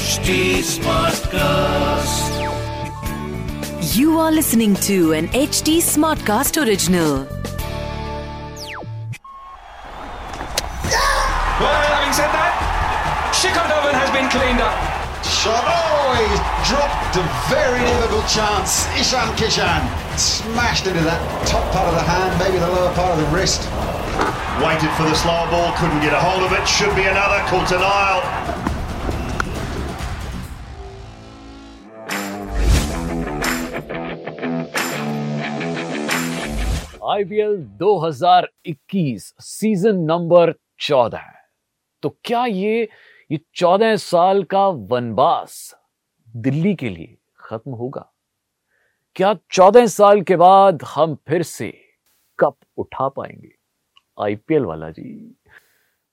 HD Smartcast. You are listening to an HD Smartcast original. Well, having said that, Shikodovan has been cleaned up. Shot. Oh, he's dropped a very difficult chance. Ishan Kishan smashed into that top part of the hand, maybe the lower part of the wrist. Waited for the slower ball, couldn't get a hold of it. Should be another. Caught an aisle. IPL 2021 season number 14 तो क्या ये ये 14 साल का वनवास दिल्ली के लिए खत्म होगा? क्या 14 साल के बाद हम फिर से कप उठा पाएँगे? आईपीएल वाला जी।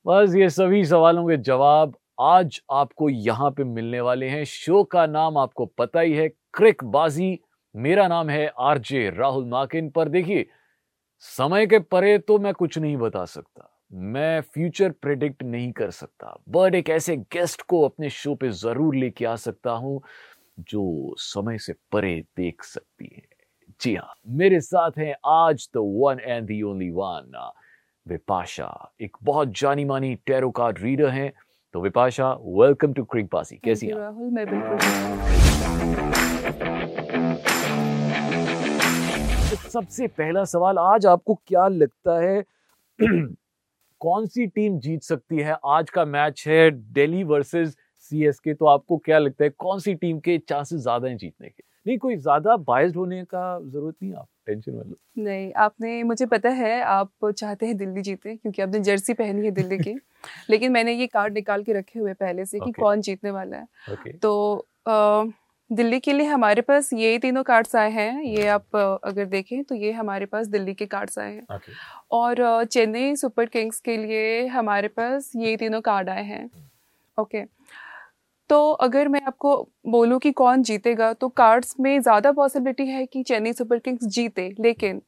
बस ये सभी सवालों के जवाब आज आपको यहाँ पे मिलने वाले हैं। शो का नाम आपको पता ही है क्रिक बाजी मेरा नाम है आरजे राहुल माकिन पर देखिए समय के परे तो मैं कुछ नहीं बता सकता। मैं फ्यूचर प्रेडिक्ट नहीं कर सकता। बट एक ऐसे गेस्ट को अपने शो पे ज़रूर लेके आ सकता हूँ जो समय से परे देख सकती है। जी हाँ मेरे साथ हैं आज the one and the only one Vipasha. एक बहुत जानी मानी टेरो कार्ड रीडर हैं। तो विपाशा वेलकम टू क्रिक बासी कैसी हैं राहुल मैं बिल्कुल सबसे पहला सवाल आज आपको क्या लगता है? कौन सी टीम जीत सकती है? आज का मैच है दिल्ली वर्सेस सीएसके तो आपको क्या लगता है कौन सी टीम के चांसेस ज़्यादा हैं जीतने के? नहीं कोई ज़्यादा बायस्ड होने का ज़रूरत नहीं आप टेंशन मत लो। नहीं आपने मुझे पता है आप चाहते हैं दिल्ली जीते क्योंकि आपने जर्सी पहनी है दिल्ली की लेकिन मैंने ये कार्ड निकाल के रखे हुए पहले से कि Okay. कौन जीतने वाला है। ओके तो अ, दिल्ली के लिए हमारे पास ये तीनों कार्ड्स आए हैं। ये आप अगर देखें तो ये हमारे पास दिल्ली के कार्ड्स आए हैं। और चेन्नई सुपर किंग्स के लिए हमारे पास ये तीनों कार्ड आए हैं। ओके तो अगर मैं आपको बोलूँ कि कौन जीतेगा तो कार्ड्स में ज़्यादा पॉसिबिलिटी है कि चेन्नई सुपर किंग्स जीते लेकिन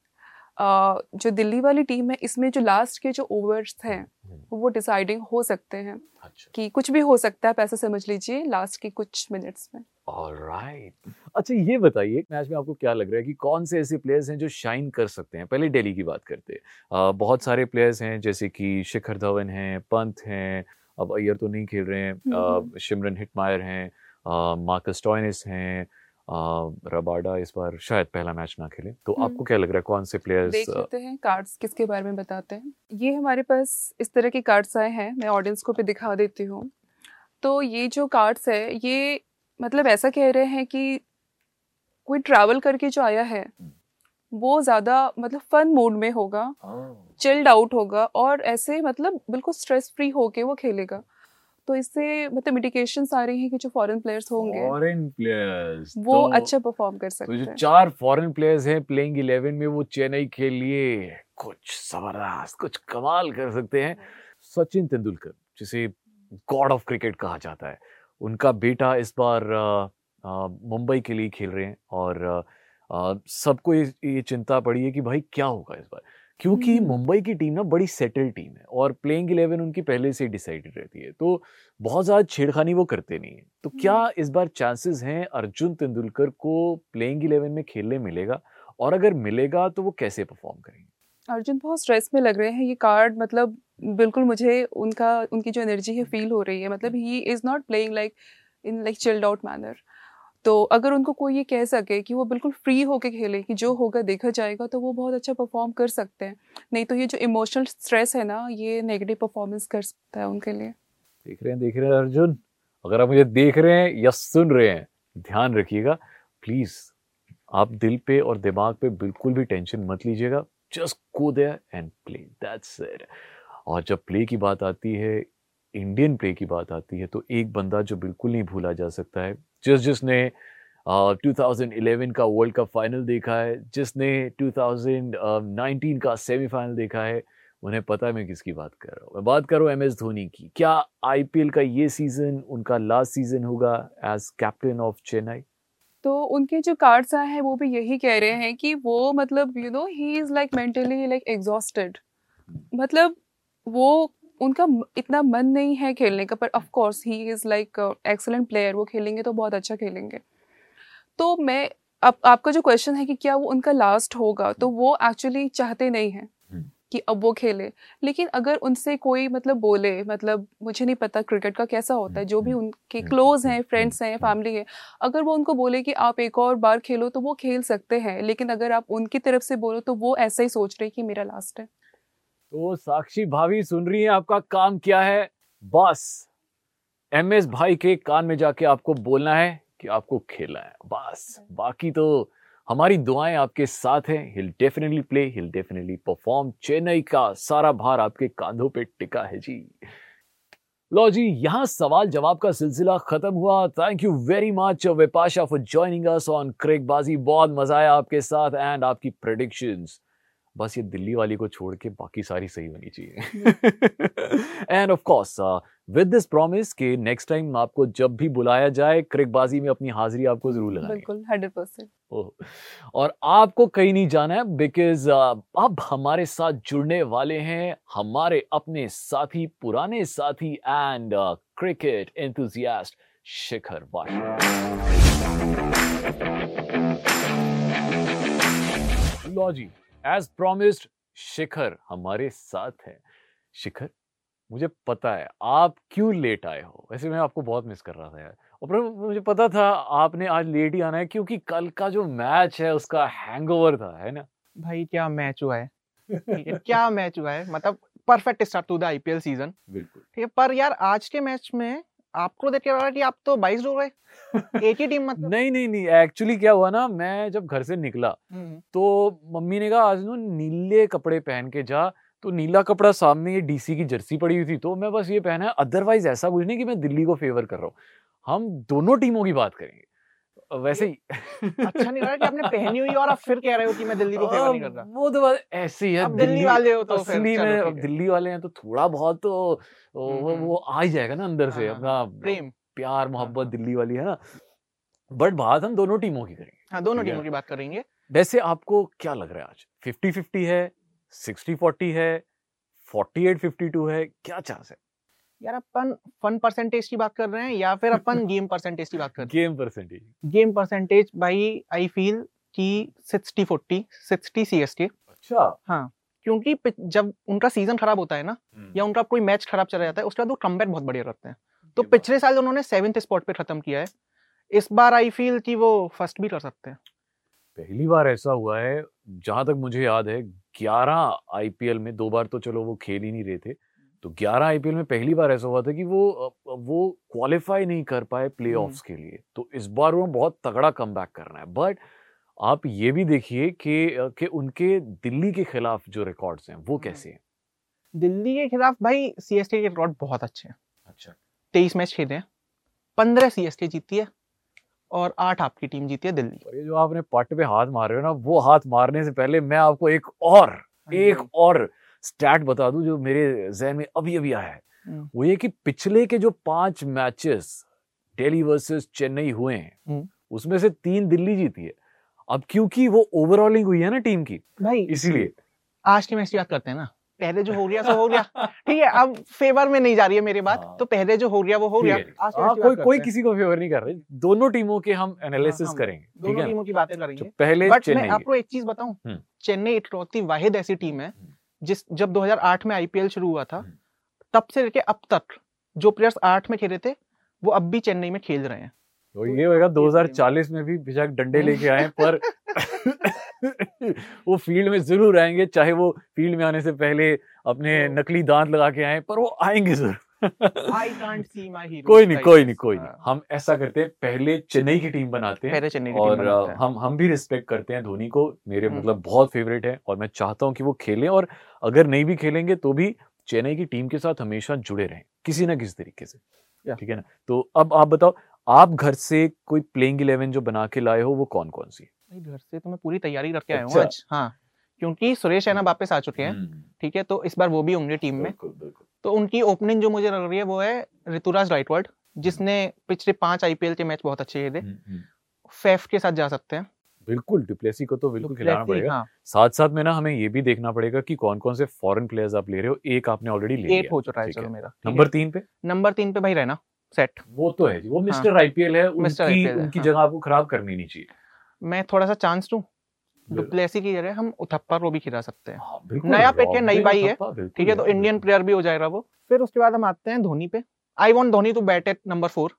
जो दिल्ली वाली टीम है इसमें जो लास्ट के जो ओवर्स हैं वो डिसाइडिंग हो सकते हैं अच्छा। कि कुछ भी हो सकता है आप ऐसा समझ लीजिए लास्ट के कुछ मिनट्स में। Alright right. अच्छा ये बताइए मैच में आपको क्या लग रहा है कि कौन से ऐसे प्लेयर्स हैं जो शाइन कर सकते हैं? पहले दिल्ली की बात करते हैं। बहुत सारे प्लेयर्स हैं जैसे कि शिखर धवन हैं पंत हैं अब अय्यर तो नहीं खेल रहे हैं। हम्म। शिमरन हिटमायर हैं मार्कस टॉयनिस हैं रबाडा इस बार शायद पहला मैच ना खेले। तो। आपको क्या लग रहा है कौन से प्लेयर्स देख लेते हैं कार्ड्स किसके बारे में बताते हैं। ये हमारे पास इस तरह के कार्ड्स आए हैं मैं ऑडियंस को भी दिखा देती हूँ। तो ये जो कार्ड्स है ये मतलब ऐसा कह रहे हैं कि कोई ट्रैवल करके जो आया है वो ज़्यादा मतलब फन मूड में होगा चिल्ड आउट होगा और ऐसे मतलब बिल्कुल स्ट्रेस फ्री होके वो खेलेगा। तो इससे मतलब इंडिकेशंस आ रही हैं कि जो फॉरेन प्लेयर्स होंगे फॉरेन प्लेयर्स वो तो, अच्छा परफॉर्म कर सकते तो जो चार फॉरेन प्लेयर्स हैं प्लेइंग इलेवन में वो चेन्नई के लिए कुछ ज़बरदस्त कुछ कमाल कर सकते हैं। सचिन तेंदुलकर जिसे गॉड ऑफ़ क्रिकेट कहा जाता है उनका बेटा इस बार मुंबई के लिए खेल रहे हैं और सबको ये, ये चिंता पड़ी है कि भाई क्या होगा इस बार। क्योंकि हम्म। मुंबई की टीम ना बड़ी सेटल टीम है और प्लेइंग इलेवन उनकी पहले से डिसाइडेड रहती है। तो बहुत ज़्यादा छेड़खानी वो करते नहीं है। तो क्या इस बार चांसेस हैं अर्जुन तेंदुलकर को प्लेइंग इलेवन में खेलने मिलेगा? और अगर मिलेगा तो वो कैसे परफॉर्म करेंगे? अर्जुन बहुत स्ट्रेस में लग रहे हैं। ये कार्ड मतलब बिल्कुल मुझे उनका उनकी जो एनर्जी है फील हो रही है। मतलब he is not playing like in like chilled out manner तो अगर उनको कोई ये कह सके कि वो बिल्कुल फ्री होके खेले कि जो होगा देखा जाएगा तो वो बहुत अच्छा परफॉर्म कर सकते हैं। नहीं तो ये जो इमोशनल स्ट्रेस है ना, ये नेगेटिव परफॉर्मेंस कर सकता है उनके लिए। देख रहे हैं, देख रहे हैं अर्जुन। अगर आप मुझे देख रहे हैं या सुन रहे हैं, ध्यान रखिएगा। प्लीज़ आप दिल पे और दिमाग पे बिल्कुल भी टेंशन मत लीजिएगा। Just go there and play that's it और जब प्ले की बात आती है इंडियन प्ले की बात आती है तो एक बंदा जो बिल्कुल नहीं भूला जा सकता है जिस जिसने uh, 2011 का वर्ल्ड कप फाइनल देखा है जिसने 2019 का सेमीफाइनल देखा है उन्हें पता है मैं किसकी बात कर रहा हूँ। मैं बात कर रहा हूँ एम एस धोनी की। क्या आईपीएल का ये सीज़न उनका लास्ट सीज़न होगा एज कैप्टन ऑफ़ चेन्नई तो उनके जो कार्ड्स हैं वो भी यही कह रहे हैं कि वो मतलब you know he is like mentally like exhausted मतलब वो उनका इतना मन नहीं है खेलने का पर of course he is like excellent player वो खेलेंगे तो बहुत अच्छा खेलेंगे। तो मैं अब आपका जो क्वेश्चन है कि क्या वो उनका लास्ट होगा तो वो एक्चुअली चाहते नहीं हैं हम्म। कि अब वो खेले। लेकिन अगर उनसे कोई मतलब बोले मतलब मुझे नहीं पता क्रिकेट का कैसा होता है जो भी उनके क्लोज हैं फ्रेंड्स हैं फैमिली है अगर वो उनको बोले कि आप एक और बार खेलो तो वो खेल सकते हैं लेकिन अगर आप उनकी तरफ़ से बोलो तो वो ऐसा ही सोच रहे कि मेरा लास्ट है। तो साक्षी भाभी सुन रही हैं आपका काम क्या है? बस। एम एस भाई के कान में जाके आपको बोलना है कि आपको खेलना है। बस। बाकी तो हमारी दुआएँ आपके साथ हैं। He'll definitely play he'll definitely perform Chennai का सारा भार आपके कांधों पे टिका है जी। लो जी, यहाँ सवाल जवाब का सिलसिला खत्म हुआ। Thank you very much Vipasha for joining us on Cricbaazi बहुत मज़ा आया आपके साथ एंड आपकी प्रेडिक्शंस बस ये दिल्ली वाली को छोड़ के बाकी सारी सही होनी चाहिए। And of course with this promise कि नेक्स्ट टाइम आपको जब भी बुलाया जाए क्रिकबाजी में अपनी हाजिरी आपको ज़रूर लगानी बिल्कुल हंड्रेड परसेंट ओह, और आपको कहीं नहीं जाना है बिकॉज़ अब हमारे साथ जुड़ने वाले हैं हमारे अपने साथी पुराने साथी एंड क्रिकेट एंथुजियास्ट शिखर वाशी लो जी। एज प्रॉमिस्ड शिखर हमारे साथ है। शिखर मुझे पता है आप क्यों लेट आए हो? वैसे मैं आपको बहुत मिस कर रहा था यार। और पर मुझे पता था आपने आज लेट ही आना है क्योंकि कल का जो मैच है उसका हैंगओवर था है ना? भाई क्या मैच हुआ है? है क्या मैच हुआ है? मतलब perfect start to the IPL season बिल्कुल। ठीक है पर यार आज के मैच में आपको देख के लग कि आप तो बाईस हो। गए एक ही टीम मतलब? नहीं नहीं नहीं एक्चुअली क्या हुआ ना मैं जब घर से निकला हम्म, तो मम्मी ने कहा आज ना नीले कपड़े पहन के जा तो नीला कपड़ा सामने ये डीसी की जर्सी पड़ी हुई थी तो मैं बस ये पहना है अदरवाइज़ ऐसा कुछ नहीं कि मैं दिल्ली को फेवर कर रहा हूँ। हम दोनों टीमों की बात करेंगे। वैसे ही। अच्छा नहीं लग रहा कि आपने पहनी हुई और आप फिर कह रहे हो कि मैं दिल्ली को फेवर नहीं कर रहा? अब वो तो ऐसी है अब दिल्ली वाले हो तो असली में अब दिल्ली वाले हैं तो थोड़ा बहुत तो वो हम्म, वो आ ही जाएगा ना अंदर से हाँ, अपना प्रेम। प्यार मोहब्बत हाँ। दिल्ली वाली है ना? बट बात हम दोनों टीमों की करेंगे हाँ दोनों टीमों की बात करेंगे। वैसे आपको क्या लग रहा है आज? फिफ्टी फिफ्टी है सिक्सटी फोर्टी है फोर्टी एट फिफ्टी टू है क्या चांस है? यार अपन फन परसेंटेज की बात कर रहे हैं या फिर अपन गेम परसेंटेज की बात कर रहे हैं? गेम परसेंटेज गेम परसेंटेज भाई आई फील कि 60 40 60 सीएसके अच्छा। हाँ क्योंकि जब उनका सीज़न खराब होता है ना या उनका कोई मैच खराब चला जाता है उसके बाद वो कमबैक बहुत बढ़िया करते हैं। तो पिछले साल उन्होंने सेवेंथ स्पॉट पे खत्म किया है। इस बार आई फील कि वो फ़र्स्ट भी कर सकते हैं। पहली बार ऐसा हुआ है जहाँ तक मुझे याद है 11 आईपीएल में दो बार तो चलो वो खेल ही नहीं रहे थे। तो 11 आईपीएल में पहली बार ऐसा हुआ था कि वो वो क्वालिफाई नहीं कर पाए प्ले के लिए। तो इस बार वो बहुत तगड़ा कम कर रहा है। बट आप ये भी देखिए कि कि उनके दिल्ली के खिलाफ जो रिकॉर्ड्स हैं वो कैसे हैं? दिल्ली के खिलाफ भाई सीएसके के रिकॉर्ड बहुत अच्छे हैं। अच्छा। तेईस मैच खेले हैं पंद्रह सीएसके जीती है और आठ आपकी टीम जीती है दिल्ली। और ये जो आपने पट पे हाथ मार रहे हो ना वो हाथ मारने से पहले मैं आपको एक और एक और स्टैट बता दूँ जो मेरे जहन में अभी अभी आया है हम्म। वो ये कि पिछले के जो पाँच मैचेस दिल्ली वर्सेस चेन्नई हुए हैं हम्म। उसमें से तीन दिल्ली जीती है अब क्योंकि वो ओवरऑलिंग हुई है ना टीम की भाई इसीलिए आज की मैच की बात करते हैं ना पहले जो हो गया सो हो गया ठीक है अब फेवर में नहीं जा रही है मेरी बात हाँ। तो पहले जो हो गया वो हो गया है। आज की हाँ, की कोई कोई किसी को फेवर नहीं कर रहे दोनों टीमों के हम एनालिसिस करेंगे दोनों टीमों की बातें करेंगे पहले बट मैं आपको एक चीज़ बताऊँ हम्म। चेन्नई इकलौती वाहिद ऐसी टीम है हम्म। जिस जब 2008 में आईपीएल शुरू हुआ था हम्म। तब से लेके अब तक जो प्लेयर्स आठ में खेले थे वो अब भी चेन्नई में खेल रहे हैं। तो ये होगा 2040 में भी बेशक डंडे लेके आए पर वो फ़ील्ड में ज़रूर आएँगे चाहे वो फ़ील्ड में आने से पहले अपने नकली दांत लगा के आए पर वो आएँगे ज़रूर। I can't see my hero कोई नहीं कोई नहीं कोई नहीं। हम ऐसा करते हैं पहले चेन्नई की टीम बनाते हैं पहले चेन्नई की और हम हम भी रिस्पेक्ट करते हैं धोनी को। मेरे हम्म। मतलब बहुत फेवरेट है और मैं चाहता हूँ कि वो खेलें और अगर नहीं भी खेलेंगे तो भी चेन्नई की टीम के साथ हमेशा जुड़े रहें किसी ना किसी तरीके से। ठीक है ना? तो अब आप बताओ आप घर से कोई प्लेइंग इलेवन जो बना के लाए हो वो कौन कौन सी है? घर से तो मैं पूरी तैयारी करके आया हूँ अच्छा। आज। हाँ। क्योंकि सुरेश रैना वापस आ चुके हैं हम्म, ठीक है तो इस बार वो भी होंगे टीम में। बिल्कुल बिल्कुल। तो उनकी ओपनिंग जो मुझे लग रही है वो है ऋतुराज राइटवर्ड जिसने पिछले पाँच आईपीएल के मैच बहुत अच्छे खेले। हम्म, हम्म, के साथ जा सकते हैं। बिल्कुल डिप्लेसी को तो बिल्कुल खिलाना पड़ेगा। हाँ। साथ साथ में ना हमें ये भी देखना पड़ेगा कि कौन कौन से फॉरेन प्लेयर्स आप ले रहे हो। एक आपने ऑलरेडी ले एट हो चुका है चलो मेरा नंबर तीन पे? नंबर तीन पे भाई रहना सेट वो तो है जी वो मिस्टर आईपीएल है उनकी उनकी हाँ। जगह आपको खराब करनी नहीं चाहिए। मैं थोड़ा सा चांस दूँ। डुप्लेसी की जगह हम उथप्पा को भी खिला सकते हैं। हाँ, नया पिक है, नई बाई है, ठीक है तो इंडियन प्लेयर भी हो जाएगा वो। फिर उसके बाद हम आते हैं धोनी पे। I want Dhoni to bat at number four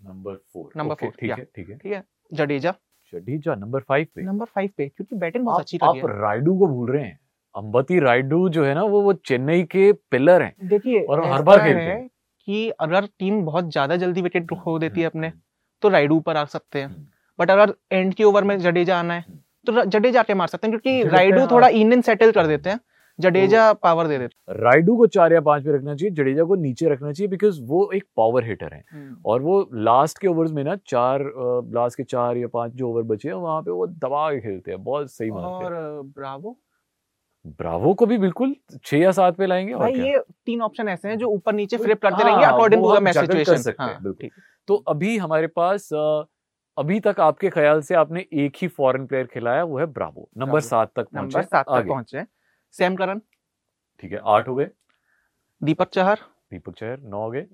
number four number four, ठीक है ठीक है। ठीक है जडेजा जडेजा नंबर फाइव पे। नंबर फाइव पे क्योंकि बैटिंग बहुत अच्छी आप राइडू को भूल रहे हैं। अंबती राइडू जो है ना वो वो चेन्नई के पिलर हैं। देखिए और हर बार खेलते हैं। कि अगर टीम बहुत ज़्यादा जल्दी विकेट खो देती है अपने हम्म, तो राइडू पर आ सकते हैं। हम्म। बट अगर एंड के ओवर में जडेजा आना है तो जडेजा के मार सकते हैं क्योंकि राइडू थोड़ा इन सेटल कर देते हैं। जडेजा तो पावर दे देते राइडू को चार या पाँच पे रखना चाहिए जडेजा को नीचे रखना चाहिए बिकॉज़ वो एक पावर हिटर है। और वो लास्ट के ओवर्स में ना चार लास्ट के चार या पाँच जो ओवर बचे हैं वहाँ पे वो दबा के खेलते हैं बहुत सही मारते और हैं ब्रावो ब्रावो को भी बिल्कुल छह या सात पे लाएँगे और ये तीन ऑप्शन ऐसे हैं जो ऊपर नीचे फ्लिप करते हाँ, रहेंगे according to the match situation. तो अभी हमारे पास अभी तक आपके ख्याल से आपने एक ही फॉरेन प्लेयर खिलाया वो है ब्रावो नंबर सात तक पहुँचे सात तक पहुँचे। हैं सैम करन ठीक है आठ हो गए। दीपक चहर दीपक चहर नौ हो गए।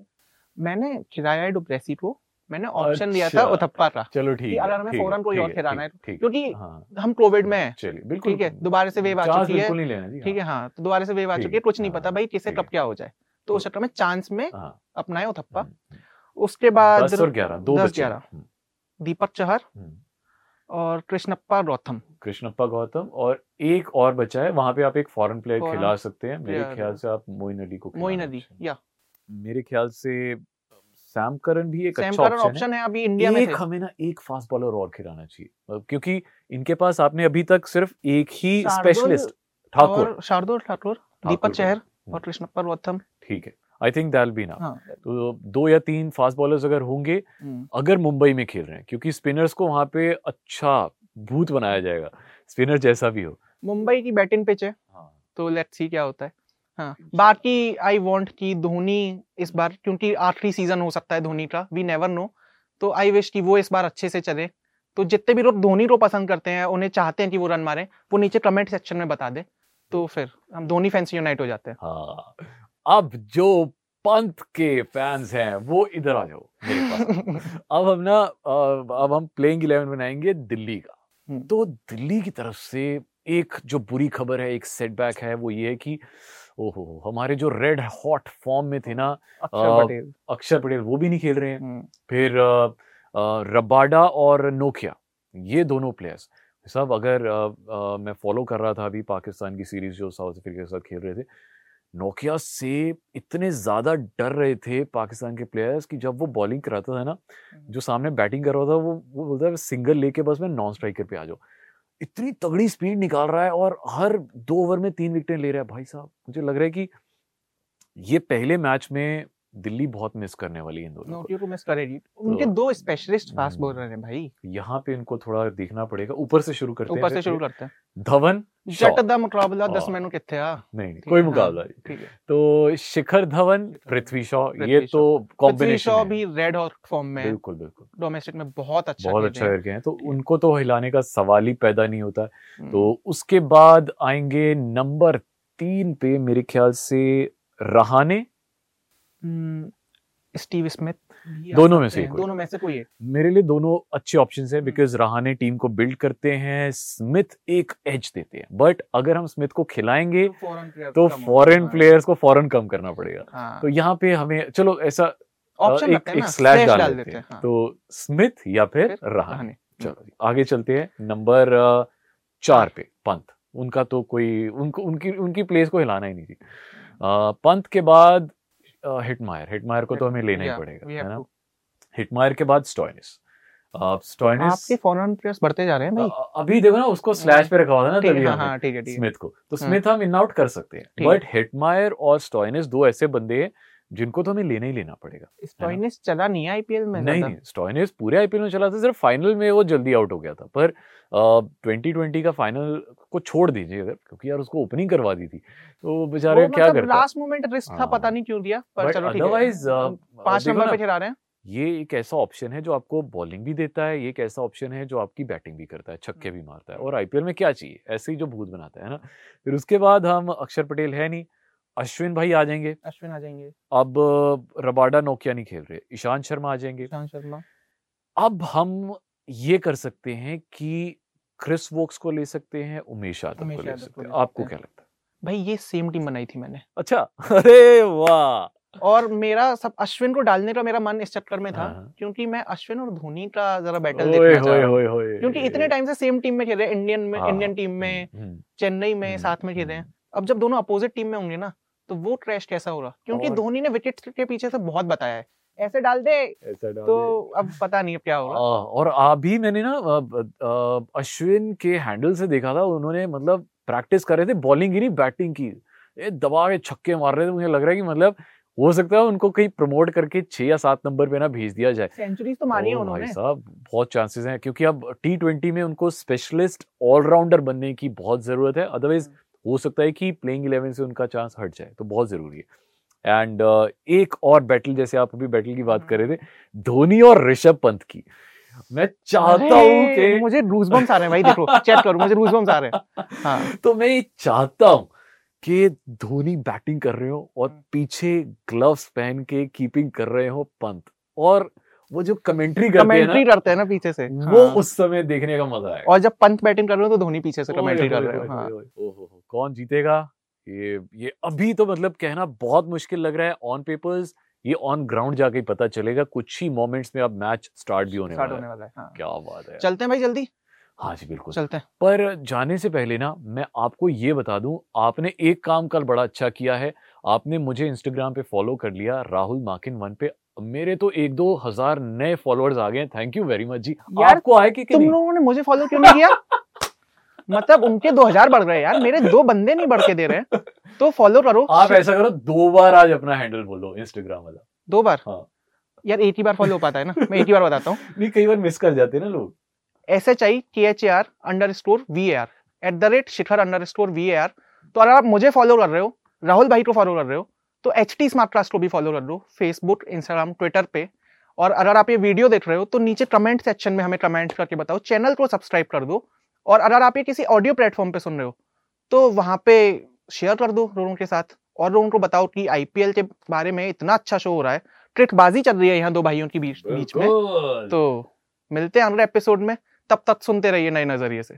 मैंने खिलाया है को। मैंने ऑप्शन दिया था अच्छा। उथप्पा का। चलो ठीक है अगर हमें है, फ़ौरन कोई और खिलाना है, ठीक। क्योंकि हाँ। हम कोविड में हैं। चलिए बिल्कुल। ठीक है दोबारा से वेव आ चुकी है। बिल्कुल लेना ठीक है हाँ। तो दोबारा से वेव आ चुकी है कुछ नहीं हाँ, पता। भाई किसे कब क्या हो जाए। तो उस चक्कर में चांस में हाँ, हाँ, अपनाए उथप्पा हम्म, उसके बाद दस और ग्यारह दो दस ग्यारह। हम्म, दीपक चहर हम्म। और कृष्णप्पा गौतम। कृष्णप्पा गौतम और एक और बचा है वहाँ पे आप एक फॉरेन प्लेयर Foreign खिला सकते हैं। मेरे। ख्याल से आप मोइन अली को मोइन अली या। मेरे ख्याल से सैम करन भी एक अच्छा ऑप्शन है। है अभी इंडिया में एक हमें ना एक फास्ट बॉलर और खिलाना चाहिए। मतलब क्योंकि इनके पास आपने अभी तक सिर्फ़ एक ही स्पेशलिस्ट ठाकुर। शार्दुल ठाकुर दीपक चहर हम्म। और कृष्णप्पा गौतम। ठीक है। आई थिंक दैल बी ना तो दो या तीन फास्ट बॉलर्स अगर होंगे हम्म, अगर मुंबई में खेल रहे हैं क्योंकि स्पिनर्स को वहाँ पे अच्छा भूत बनाया जाएगा स्पिनर जैसा भी हो। मुंबई की बैटिंग पिच है हाँ। तो लेट्स सी क्या होता है। हाँ बाकी आई वांट कि धोनी इस बार क्योंकि आखिरी सीज़न हो सकता है धोनी का वी नेवर नो तो आई विश कि वो इस बार अच्छे से चले। तो जितने भी लोग धोनी को पसंद करते हैं उन्हें चाहते हैं कि वो रन मारे वो नीचे कमेंट सेक्शन में बता दे। तो फिर हम धोनी फैंस यूनाइट हो जाते हैं। हाँ। अब जो पंत के फैंस हैं वो इधर आ जाओ मेरे पास। अब हम ना अब हम प्लेइंग इलेवन बनाएँगे दिल्ली का। हम्म। तो दिल्ली की तरफ़ से एक जो बुरी खबर है एक सेटबैक है वो ये है कि ओहो हमारे जो रेड हॉट फॉर्म में थे ना अक्षर पटेल। अक्षर पटेल वो भी नहीं खेल रहे हैं। हम्म, फिर अ, अ, रबाडा और नोकिया ये दोनों प्लेयर्स सब अगर अ, अ, मैं फॉलो कर रहा था अभी पाकिस्तान की सीरीज़ जो साउथ अफ्रीका के साथ खेल रहे थे नोकिया से इतने ज़्यादा डर रहे थे पाकिस्तान के प्लेयर्स कि जब वो बॉलिंग कराता था ना जो सामने बैटिंग कर रहा था वो वो बोलता है सिंगल लेके बस मैं नॉन स्ट्राइकर पे आ जाओ इतनी तगड़ी स्पीड निकाल रहा है और हर दो ओवर में तीन विकेटें ले रहा है। भाई साहब मुझे लग रहा है कि ये पहले मैच में दिल्ली बहुत मिस करने वाली है इन दोनों को। नोटियो को मिस करेगी। उनके दो स्पेशलिस्ट फास्ट बॉलर हैं भाई। यहाँ पे इनको थोड़ा देखना पड़ेगा। ऊपर से शुरू करते ऊपर हैं से शुरू करते हैं। धवन जट द मुकाबला दस हाँ। मैनू किथे आ नहीं नहीं कोई मुकाबला हाँ, नहीं। तो शिखर धवन पृथ्वी शॉ ये तो कॉम्बिनेशन शॉ भी रेड हॉट फॉर्म में बिल्कुल बिल्कुल। डोमेस्टिक में बहुत अच्छा बहुत अच्छा करके हैं। तो उनको तो हिलाने का सवाल ही पैदा नहीं होता। हम्म, तो उसके बाद आएँगे नंबर तीन पे मेरे ख्याल से रहाने स्टीव स्मिथ। दोनों में से कोई। दोनों में से कोई एक। मेरे लिए दोनों अच्छे ऑप्शंस हैं हम्म। बिकॉज़ रहाने टीम को बिल्ड करते हैं स्मिथ एक एज देते हैं। बट अगर हम स्मिथ को खिलाएँगे तो फॉरेन प्लेयर्स को फॉरेन कम करना पड़ेगा। हाँ। तो यहाँ पे हमें चलो ऐसा ऑप्शन एक एक स्लैश डाल देते हैं। हाँ, तो स्मिथ या फिर रहाने रहाने चलो आगे चलते हैं। नंबर चार पे पंत। उनका तो कोई उनको उनकी उनकी प्लेस को हिलाना ही नहीं थी पंत के बाद हिटमायर हिटमायर को तो हमें लेना ही पड़ेगा है ना? हिटमायर के बाद स्टॉइनिस स्टॉइनिस आपके फॉरेन प्लेयर्स बढ़ते जा रहे हैं भाई। अभी देखो ना उसको स्लैश पे रखा हुआ था ना तभी है हाँ हाँ है। स्मिथ को। तो हाँ। स्मिथ हम इन आउट कर सकते हैं बट हिटमायर और स्टॉइनिस दो ऐसे बंदे हैं जिनको तो हमें लेना ही लेना पड़ेगा स्टोइनिस चला नहीं है आईपीएल में नहीं। नहीं स्टॉइनिस पूरे आईपीएल में चला था सिर्फ़ फाइनल में वो जल्दी आउट हो गया था। पर ट्वेंटी ट्वेंटी का फाइनल को छोड़ दीजिए अगर क्योंकि यार उसको ओपनिंग करवा दी थी। तो बेचारे वो क्या मतलब करता? लास्ट मोमेंट रिस्क था हाँ। पता नहीं क्यों दिया पर चलो ठीक है। पाँच नंबर पे खिला रहे हैं। ये एक ऐसा ऑप्शन है जो आपको बॉलिंग भी देता है ये एक ऐसा ऑप्शन है जो आपकी बैटिंग भी करता है छक्के भी मारता है। और आईपीएल में क्या चाहिए? ऐसे ही जो भूत बनाता है ना? फिर उसके बाद हम अक्षर पटेल है नहीं अश्विन भाई आ जाएँगे। अश्विन आ जाएँगे। अब रबाडा नोकिया नहीं खेल रहे ईशांत शर्मा आ जाएँगे। ईशांत शर्मा। अब हम ये कर सकते हैं कि क्रिस वोक्स को ले सकते हैं उमेश यादव को ले सकते हैं। आपको क्या लगता है? भाई ये सेम टीम बनाई थी मैंने। अच्छा अरे वाह! और मेरा सब अश्विन को डालने का मेरा मन इस चक्कर में था हाँ। क्योंकि मैं अश्विन और धोनी का जरा बैटल देखना चाह रहा हूँ। क्योंकि इतने टाइम से सेम टीम में खेल रहे हैं इंडियन में हाँ, इंडियन टीम में हम्म, चेन्नई में हम्म, साथ में खेल रहे हैं। हम्म। अब जब दोनों अपोजिट टीम में होंगे ना तो वो ट्रैश कैसा होगा क्योंकि धोनी ने विकेट के पीछे से बहुत बताया है। ऐसे डाल दे। ऐसा डाल तो दे। अब पता नहीं अब क्या होगा और अभी मैंने ना अश्विन के हैंडल से देखा था उन्होंने मतलब प्रैक्टिस कर रहे थे बॉलिंग की नहीं बैटिंग की। ये दबा के छक्के मार रहे थे मुझे लग रहा है कि मतलब हो सकता है उनको कहीं प्रमोट करके छह या सात नंबर पे ना भेज दिया जाए। सेंचुरीज तो मारी है ओ उन्होंने। भाई साहब बहुत चांसेस हैं क्योंकि अब टी ट्वेंटी में उनको स्पेशलिस्ट ऑलराउंडर बनने की बहुत ज़रूरत है। अदरवाइज़ हो सकता है कि प्लेइंग इलेवन से उनका चांस हट जाए तो बहुत ज़रूरी है। एंड uh, एक और बैटल जैसे आप अभी बैटल की बात कर रहे थे धोनी और ऋषभ पंत की। मैं चाहता हूँ कि मुझे रूजबम्स आ रहे हैं भाई देखो चेक करो मुझे रूजबम्स आ रहे हैं। हाँ। तो मैं ये चाहता हूँ कि धोनी बैटिंग कर रहे हो और पीछे ग्लव्स पहन के कीपिंग कर रहे हो पंत और वो जो कमेंट्री करते कमेंट्री करते हैं ना पीछे से। वो हाँ। उस समय देखने का मज़ा है और जब पंत बैटिंग कर रहे हो तो धोनी पीछे से कमेंट्री कर रहे हो हाँ। कौन जीतेगा? ये ये अभी तो मतलब कहना बहुत मुश्किल लग रहा है। ऑन पेपर्स ये ऑन ग्राउंड जाके ही पता चलेगा। कुछ ही मोमेंट्स में अब मैच स्टार्ट भी होने वाला है। है हाँ। क्या बात है। चलते हैं भाई जल्दी? हाँ जी बिल्कुल। चलते हैं। पर जाने से पहले ना मैं आपको ये बता दूँ आपने एक काम कल बड़ा अच्छा किया है। आपने मुझे इंस्टाग्राम पे फॉलो कर लिया राहुल माकिन वन पे। मेरे तो एक दो हज़ार नए फॉलोअर्स आ गए thank you very much ji. यार, आपको आए कि, कि तुम लोगों ने मुझे फॉलो क्यों नहीं किया? मतलब उनके 2000 बढ़ रहे हैं यार मेरे दो बंदे नहीं बढ़ के दे रहे तो फॉलो करो। आप ऐसा करो दो बार आज अपना हैंडल बोलो इंस्टाग्राम वाला। दो बार? हाँ। यार एक ही बार फॉलो हो पाता है ना? मैं एक ही बार बताता हूँ। नहीं कई बार मिस कर जाते हैं ना लोग। S H I T H A R underscore V A R at the rate Shikhar underscore V A R तो अगर आप मुझे फॉलो कर रहे हो राहुल भाई को फॉलो कर रहे हो तो एच टी स्मार्ट क्लास को भी फॉलो कर लो फेसबुक इंस्टाग्राम ट्विटर पे। और अगर आप ये वीडियो देख रहे हो तो नीचे कमेंट सेक्शन में हमें कमेंट करके बताओ चैनल को सब्सक्राइब कर दो। और अगर आप ये किसी ऑडियो प्लेटफॉर्म पे सुन रहे हो तो वहाँ पे शेयर कर दो लोगों के साथ। और लोगों को बताओ कि आईपीएल के बारे में इतना अच्छा शो हो रहा है। ट्रिकबाजी चल रही है यहाँ दो भाइयों के बीच बीच में। तो मिलते हैं अगले एपिसोड में। तब तक सुनते रहिए नए नज़रिए से।